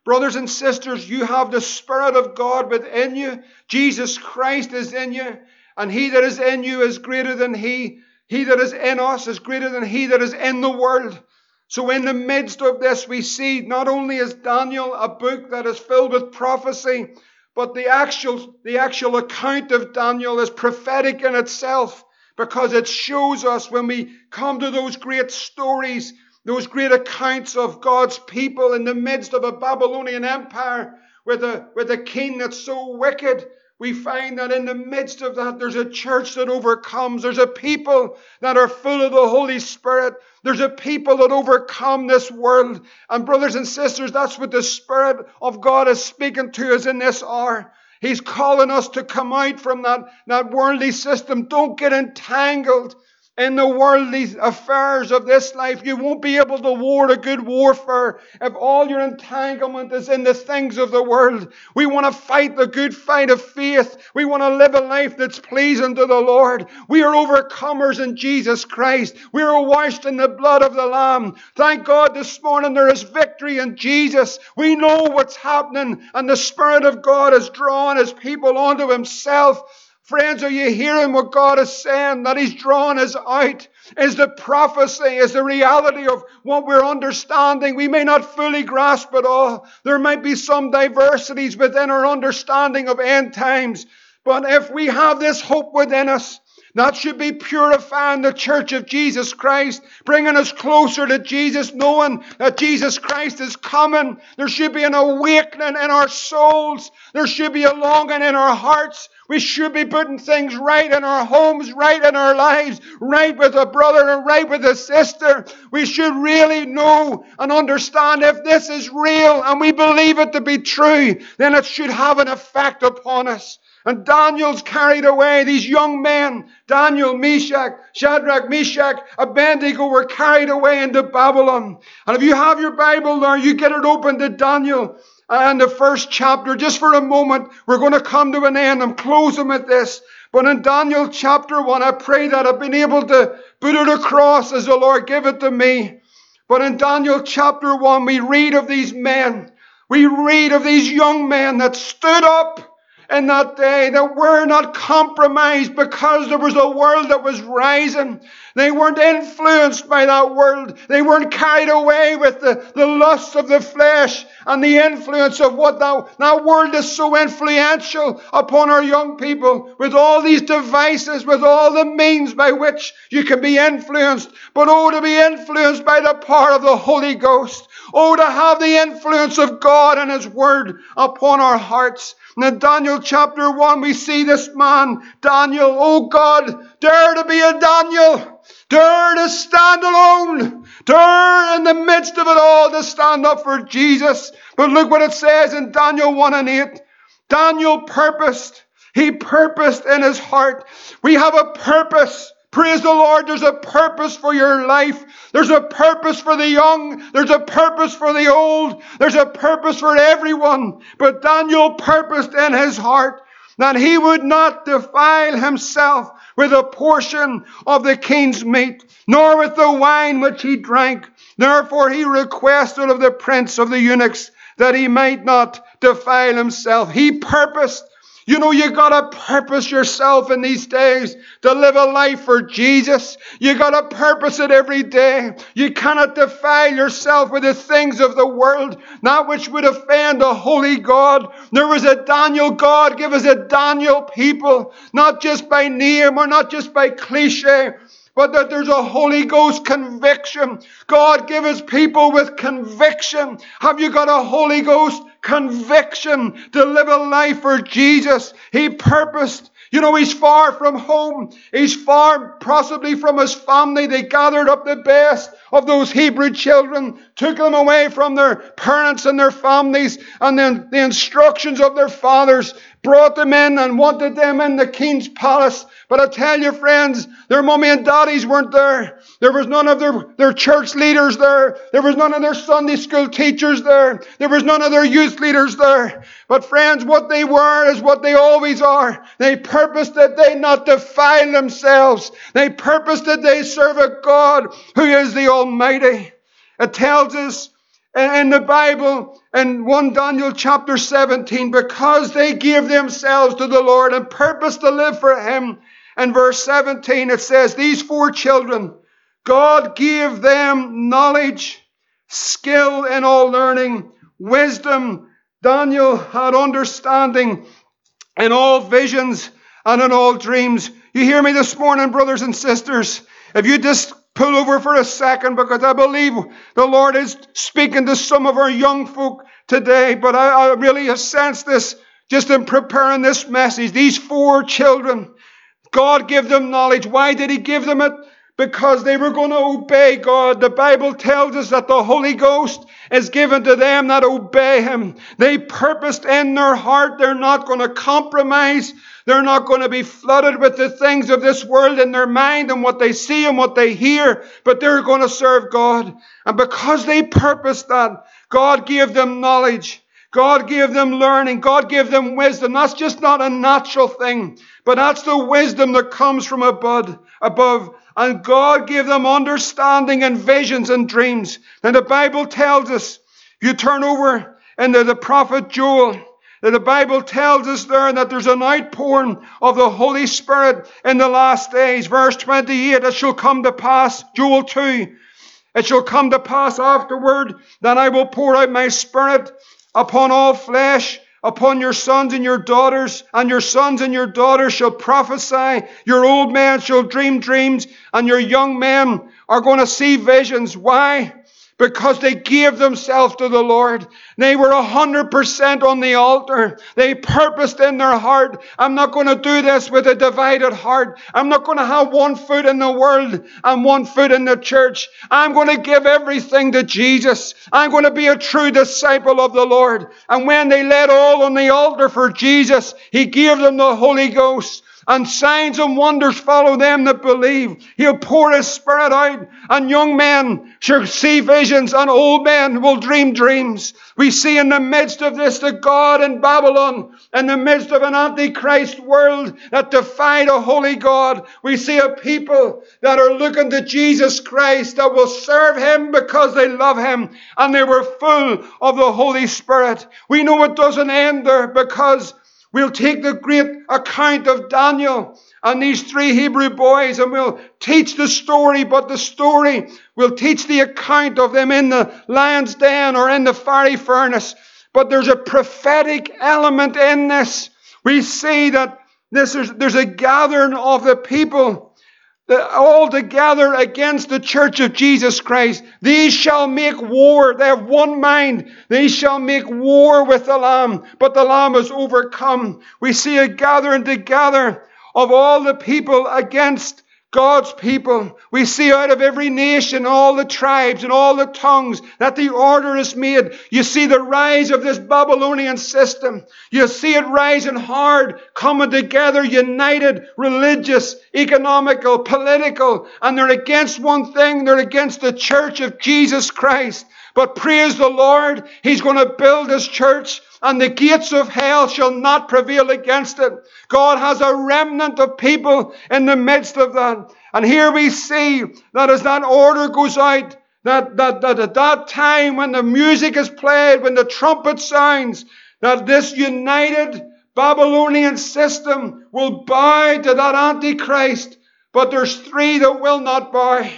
Brothers and sisters, you have the Spirit of God within you. Jesus Christ is in you. And he that is in you is greater than he. He that is in us is greater than he that is in the world. So, in the midst of this, we see not only is Daniel a book that is filled with prophecy, but the actual, the actual account of Daniel is prophetic in itself because it shows us when we come to those great stories those great accounts of God's people in the midst of a Babylonian empire with a, with a king that's so wicked. We find that in the midst of that, there's a church that overcomes. There's a people that are full of the Holy Spirit. There's a people that overcome this world. And, brothers and sisters, that's what the Spirit of God is speaking to us in this hour. He's calling us to come out from that, that worldly system. Don't get entangled in the worldly affairs of this life. You won't be able to war a good warfare if all your entanglement is in the things of the world. We want to fight the good fight of faith. We want to live a life that's pleasing to the Lord. We are overcomers in Jesus Christ. We are washed in the blood of the Lamb. Thank God this morning there is victory in Jesus. We know what's happening and the Spirit of God has drawn his people onto himself. Friends, are you hearing what God is saying? That He's drawn us out is the prophecy, is the reality of what we're understanding. We may not fully grasp it all. There might be some diversities within our understanding of end times. But if we have this hope within us, that should be purifying the church of Jesus Christ, bringing us closer to Jesus, knowing that Jesus Christ is coming. There should be an awakening in our souls. There should be a longing in our hearts we should be putting things right in our homes, right in our lives, right with a brother and right with a sister. We should really know and understand if this is real and we believe it to be true, then it should have an effect upon us. And Daniel's carried away. These young men, Daniel, Meshach, Shadrach, Meshach, Abednego, were carried away into Babylon. And if you have your Bible there, you get it open to Daniel uh, and the first chapter, just for a moment, we're going to come to an end. I'm closing with this. But in Daniel chapter 1, I pray that I've been able to put it across as the Lord give it to me. But in Daniel chapter 1, we read of these men. We read of these young men that stood up in that day that were not compromised because there was a world that was rising. They weren't influenced by that world. They weren't carried away with the, the lusts of the flesh and the influence of what that, that world is so influential upon our young people with all these devices, with all the means by which you can be influenced. But oh, to be influenced by the power of the Holy Ghost. Oh, to have the influence of God and His Word upon our hearts. in Daniel chapter 1, we see this man, Daniel. Oh God, dare to be a Daniel. Dare to stand alone. Dare in the midst of it all to stand up for Jesus. But look what it says in Daniel 1 and 8. Daniel purposed. He purposed in his heart. We have a purpose. Praise the Lord. There's a purpose for your life. There's a purpose for the young. There's a purpose for the old. There's a purpose for everyone. But Daniel purposed in his heart that he would not defile himself with a portion of the king's meat, nor with the wine which he drank. Therefore he requested of the prince of the eunuchs that he might not defile himself. He purposed you know, you gotta purpose yourself in these days to live a life for Jesus. You gotta purpose it every day. You cannot defile yourself with the things of the world, not which would offend a holy God. There was a Daniel God, give us a Daniel people, not just by name or not just by cliche, but that there's a Holy Ghost conviction. God give us people with conviction. Have you got a Holy Ghost conviction to live a life for Jesus? He purposed you know, he's far from home. He's far possibly from his family. They gathered up the best of those Hebrew children, took them away from their parents and their families and then the instructions of their fathers, brought them in and wanted them in the king's palace. But I tell you, friends, their mummy and daddies weren't there. There was none of their, their church leaders there. There was none of their Sunday school teachers there. There was none of their youth leaders there. But friends, what they were is what they always are. They purposed that they not defile themselves. They purposed that they serve a God who is the Almighty. It tells us in the Bible in 1 Daniel chapter 17 because they gave themselves to the Lord and purpose to live for Him. In verse 17 it says, These four children, God gave them knowledge, skill in all learning, wisdom. Daniel had understanding in all visions and in all dreams. You hear me this morning, brothers and sisters? If you just pull over for a second because I believe the Lord is speaking to some of our young folk today. But I, I really have sensed this just in preparing this message. These four children, God gave them knowledge. Why did He give them it? Because they were going to obey God. The Bible tells us that the Holy Ghost is given to them that obey Him. They purposed in their heart they're not going to compromise. They're not going to be flooded with the things of this world in their mind and what they see and what they hear, but they're going to serve God. And because they purposed that, God gave them knowledge. God gave them learning. God gave them wisdom. That's just not a natural thing, but that's the wisdom that comes from above. above. And God gave them understanding and visions and dreams. And the Bible tells us, you turn over into the prophet Joel, the Bible tells us there that there's an outpouring of the Holy Spirit in the last days. Verse 28, it shall come to pass, Joel 2, it shall come to pass afterward that I will pour out my Spirit upon all flesh, upon your sons and your daughters, and your sons and your daughters shall prophesy. Your old men shall dream dreams, and your young men are going to see visions. Why? Because they gave themselves to the Lord. They were a hundred percent on the altar. They purposed in their heart, I'm not going to do this with a divided heart. I'm not going to have one foot in the world and one foot in the church. I'm going to give everything to Jesus. I'm going to be a true disciple of the Lord. And when they laid all on the altar for Jesus, He gave them the Holy Ghost and signs and wonders follow them that believe. He'll pour His Spirit out, and young men shall see visions, and old men will dream dreams. We see in the midst of this the God in Babylon, in the midst of an antichrist world that defied a holy God, we see a people that are looking to Jesus Christ that will serve Him because they love Him, and they were full of the Holy Spirit. We know it doesn't end there because We'll take the great account of Daniel and these three Hebrew boys and we'll teach the story, but the story, we'll teach the account of them in the lion's den or in the fiery furnace. But there's a prophetic element in this. We see that this is, there's a gathering of the people all together against the church of Jesus Christ. These shall make war. They have one mind. They shall make war with the Lamb, but the Lamb is overcome. We see a gathering together of all the people against God's people. We see out of every nation, all the tribes and all the tongues that the order is made. You see the rise of this Babylonian system. You see it rising hard, coming together, united, religious, economical, political, and they're against one thing. They're against the church of Jesus Christ. But praise the Lord, He's going to build His church and the gates of hell shall not prevail against it. God has a remnant of people in the midst of that. And here we see that as that order goes out, that, that, that at that time when the music is played, when the trumpet sounds, that this united Babylonian system will bow to that Antichrist. But there's three that will not bow.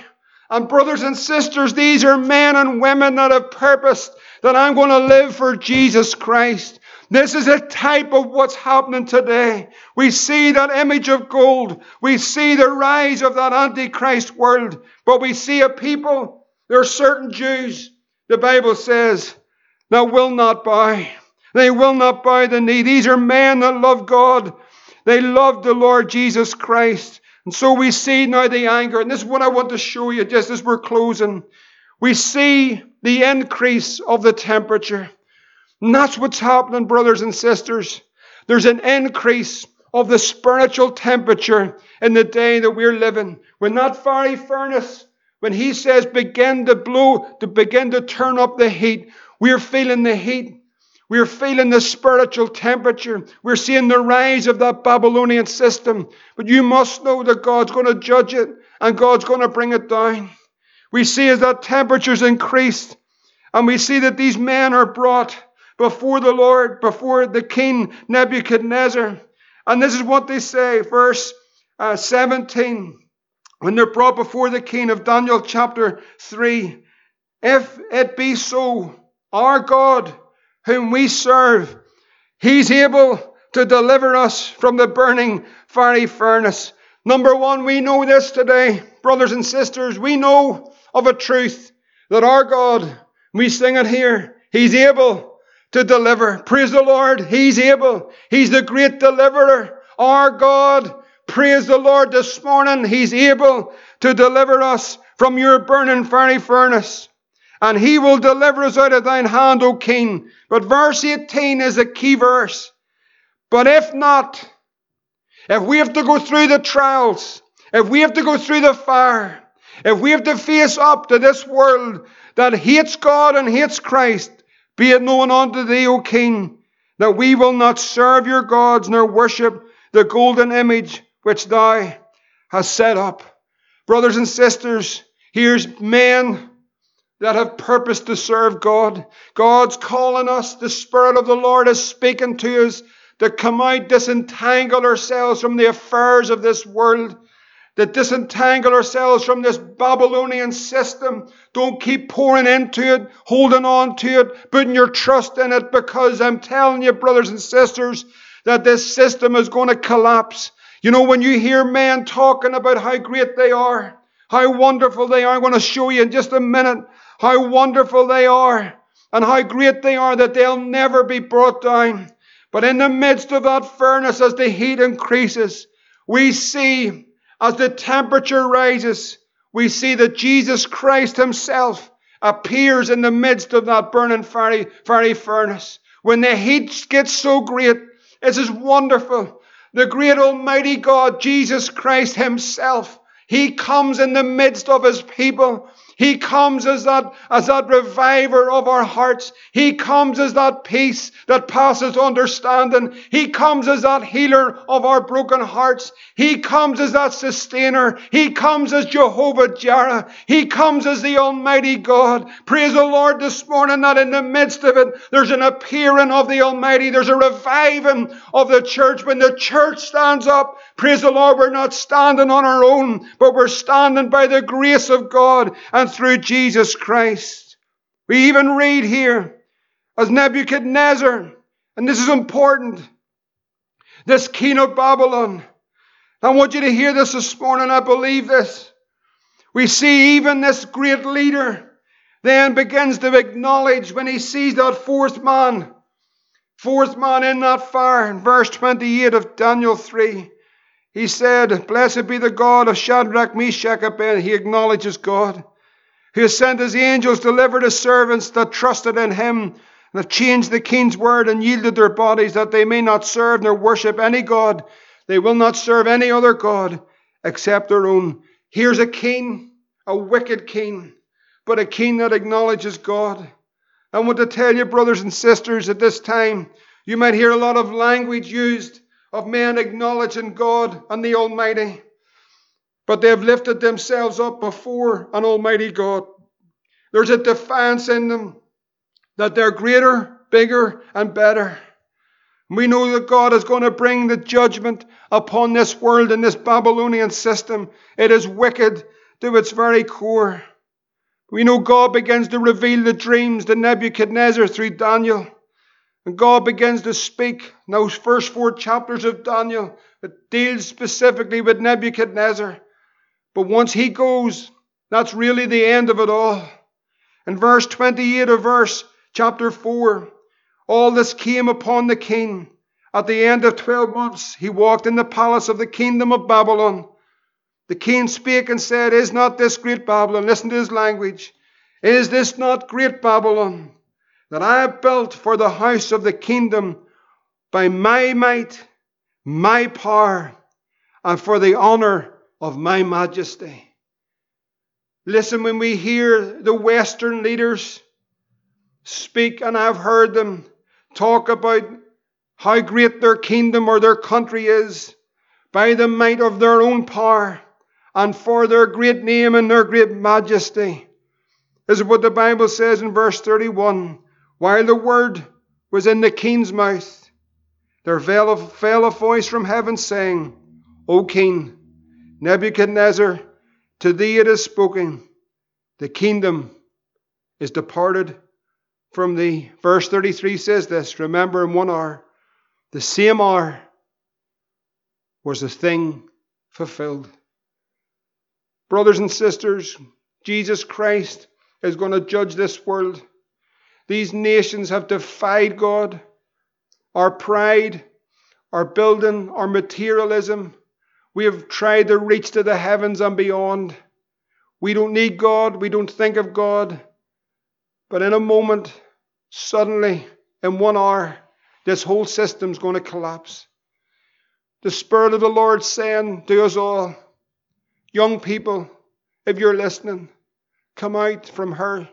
And brothers and sisters, these are men and women that have purposed that I'm going to live for Jesus Christ. This is a type of what's happening today. We see that image of gold. We see the rise of that Antichrist world. But we see a people, there are certain Jews, the Bible says, that will not bow. They will not bow the knee. These are men that love God. They love the Lord Jesus Christ. And so we see now the anger. And this is what I want to show you just as we're closing. We see the increase of the temperature. And that's what's happening, brothers and sisters. There's an increase of the spiritual temperature in the day that we're living. When that fiery furnace, when he says begin to blow, to begin to turn up the heat, we're feeling the heat. We're feeling the spiritual temperature. We're seeing the rise of that Babylonian system. But you must know that God's going to judge it and God's going to bring it down. We see as that temperature's increased, and we see that these men are brought before the Lord, before the king Nebuchadnezzar. And this is what they say, verse uh, 17, when they're brought before the king of Daniel chapter 3. If it be so, our God, whom we serve, he's able to deliver us from the burning fiery furnace. Number one, we know this today, brothers and sisters. We know of a truth that our God, we sing it here, He's able to deliver. Praise the Lord, He's able. He's the great deliverer. Our God, praise the Lord this morning, He's able to deliver us from your burning fiery furnace. And He will deliver us out of thine hand, O King. But verse 18 is a key verse. But if not, if we have to go through the trials, if we have to go through the fire, if we have to face up to this world that hates God and hates Christ, be it known unto thee, O King, that we will not serve your gods nor worship the golden image which thou hast set up. Brothers and sisters, here's men that have purpose to serve God. God's calling us. The Spirit of the Lord is speaking to us to come out, disentangle ourselves from the affairs of this world to disentangle ourselves from this Babylonian system. Don't keep pouring into it, holding on to it, putting your trust in it, because I'm telling you, brothers and sisters, that this system is going to collapse. You know, when you hear men talking about how great they are, how wonderful they are, I'm going to show you in just a minute how wonderful they are and how great they are that they'll never be brought down. But in the midst of that furnace, as the heat increases, we see as the temperature rises, we see that Jesus Christ Himself appears in the midst of that burning fiery, fiery furnace. When the heat gets so great, this is wonderful. The great Almighty God, Jesus Christ Himself, He comes in the midst of His people. He comes as that, as that reviver of our hearts. He comes as that peace that passes understanding. He comes as that healer of our broken hearts. He comes as that sustainer. He comes as Jehovah Jireh. He comes as the Almighty God. Praise the Lord this morning that in the midst of it, there's an appearing of the Almighty. There's a reviving of the church. When the church stands up, praise the Lord, we're not standing on our own, but we're standing by the grace of God and through Jesus Christ. We even read here as Nebuchadnezzar, and this is important, this king of Babylon. I want you to hear this this morning. I believe this. We see even this great leader then begins to acknowledge when he sees that fourth man, fourth man in that fire, in verse 28 of Daniel 3. He said, Blessed be the God of Shadrach, Meshach, and Abednego. He acknowledges God who sent his angels, delivered his servants that trusted in him, and have changed the king's word and yielded their bodies that they may not serve nor worship any God. They will not serve any other God except their own. Here's a king, a wicked king, but a king that acknowledges God. I want to tell you, brothers and sisters, at this time, you might hear a lot of language used of men acknowledging God and the Almighty but they have lifted themselves up before an Almighty God. There's a defiance in them that they're greater, bigger, and better. We know that God is going to bring the judgment upon this world and this Babylonian system. It is wicked to its very core. We know God begins to reveal the dreams to Nebuchadnezzar through Daniel. And God begins to speak. In those first four chapters of Daniel, it deals specifically with Nebuchadnezzar. But once he goes, that's really the end of it all. In verse 28 of verse chapter 4, all this came upon the king. At the end of 12 months, he walked in the palace of the kingdom of Babylon. The king spake and said, Is not this great Babylon? Listen to his language. Is this not great Babylon that I have built for the house of the kingdom by my might, my power, and for the honor of my majesty. Listen, when we hear the Western leaders speak, and I've heard them talk about how great their kingdom or their country is by the might of their own power and for their great name and their great majesty. This Is what the Bible says in verse 31. While the word was in the king's mouth, there fell a, fell a voice from heaven saying, O king, Nebuchadnezzar, to thee it is spoken, the kingdom is departed from thee. Verse 33 says this Remember, in one hour, the same hour was the thing fulfilled. Brothers and sisters, Jesus Christ is going to judge this world. These nations have defied God. Our pride, our building, our materialism, we have tried to reach to the heavens and beyond. We don't need God. We don't think of God. But in a moment, suddenly, in one hour, this whole system's going to collapse. The Spirit of the Lord saying to us all, young people, if you're listening, come out from her.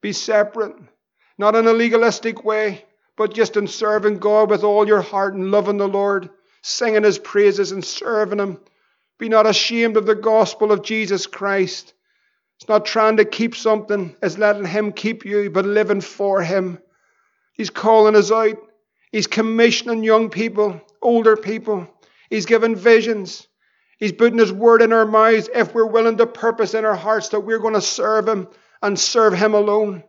Be separate, not in a legalistic way, but just in serving God with all your heart and loving the Lord singing his praises and serving him. Be not ashamed of the gospel of Jesus Christ. It's not trying to keep something, it's letting him keep you, but living for him. He's calling us out. He's commissioning young people, older people. He's giving visions. He's putting his word in our mouths if we're willing to purpose in our hearts that we're going to serve him and serve him alone.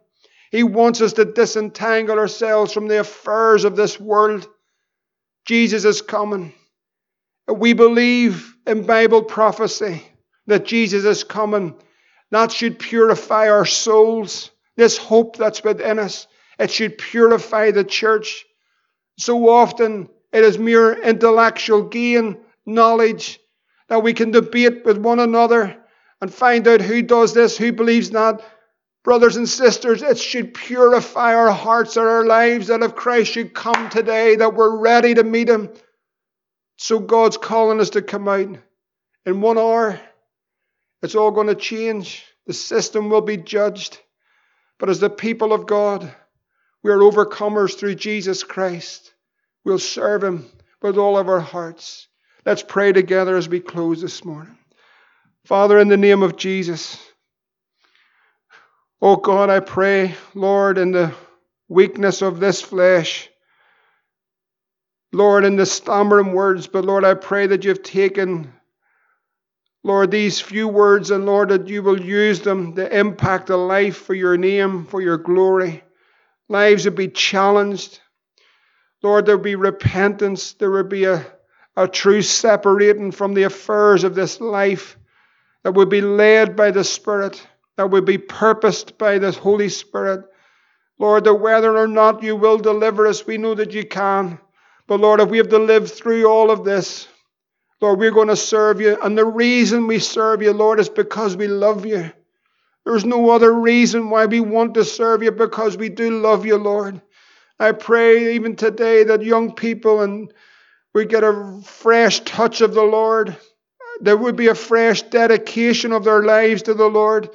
He wants us to disentangle ourselves from the affairs of this world Jesus is coming. We believe in Bible prophecy that Jesus is coming. That should purify our souls. This hope that's within us, it should purify the church. So often it is mere intellectual gain, knowledge, that we can debate with one another and find out who does this, who believes that. Brothers and sisters, it should purify our hearts and our lives that if Christ should come today, that we're ready to meet him. So God's calling us to come out. In one hour, it's all going to change. The system will be judged. But as the people of God, we are overcomers through Jesus Christ. We'll serve Him with all of our hearts. Let's pray together as we close this morning. Father, in the name of Jesus, oh God, I pray, Lord, in the weakness of this flesh, Lord, in the stammering words, but Lord, I pray that you've taken, Lord, these few words, and Lord, that you will use them to impact a life for your name, for your glory. Lives will be challenged. Lord, there will be repentance. There will be a, a true separating from the affairs of this life that will be led by the Spirit, that would be purposed by the Holy Spirit. Lord, that whether or not you will deliver us, we know that you can. But Lord, if we have to live through all of this, Lord, we're going to serve you. And the reason we serve you, Lord, is because we love you. There's no other reason why we want to serve you because we do love you, Lord. I pray even today that young people and we get a fresh touch of the Lord. There would be a fresh dedication of their lives to the Lord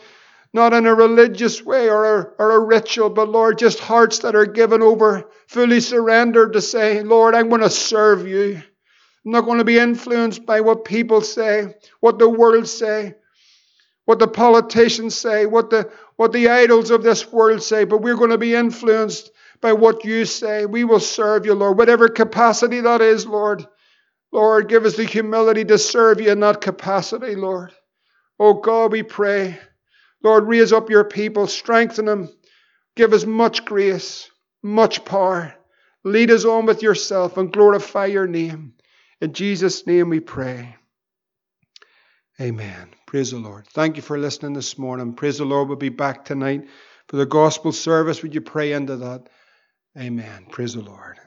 not in a religious way or a, or a ritual, but Lord, just hearts that are given over, fully surrendered to say, Lord, I'm going to serve you. I'm not going to be influenced by what people say, what the world say, what the politicians say, what the what the idols of this world say, but we're going to be influenced by what you say. We will serve you, Lord, whatever capacity that is, Lord. Lord, give us the humility to serve you in that capacity, Lord. Oh God, we pray Lord, raise up your people, strengthen them, give us much grace, much power. Lead us on with yourself and glorify your name. In Jesus' name we pray. Amen. Praise the Lord. Thank you for listening this morning. Praise the Lord. We'll be back tonight for the gospel service. Would you pray into that? Amen. Praise the Lord.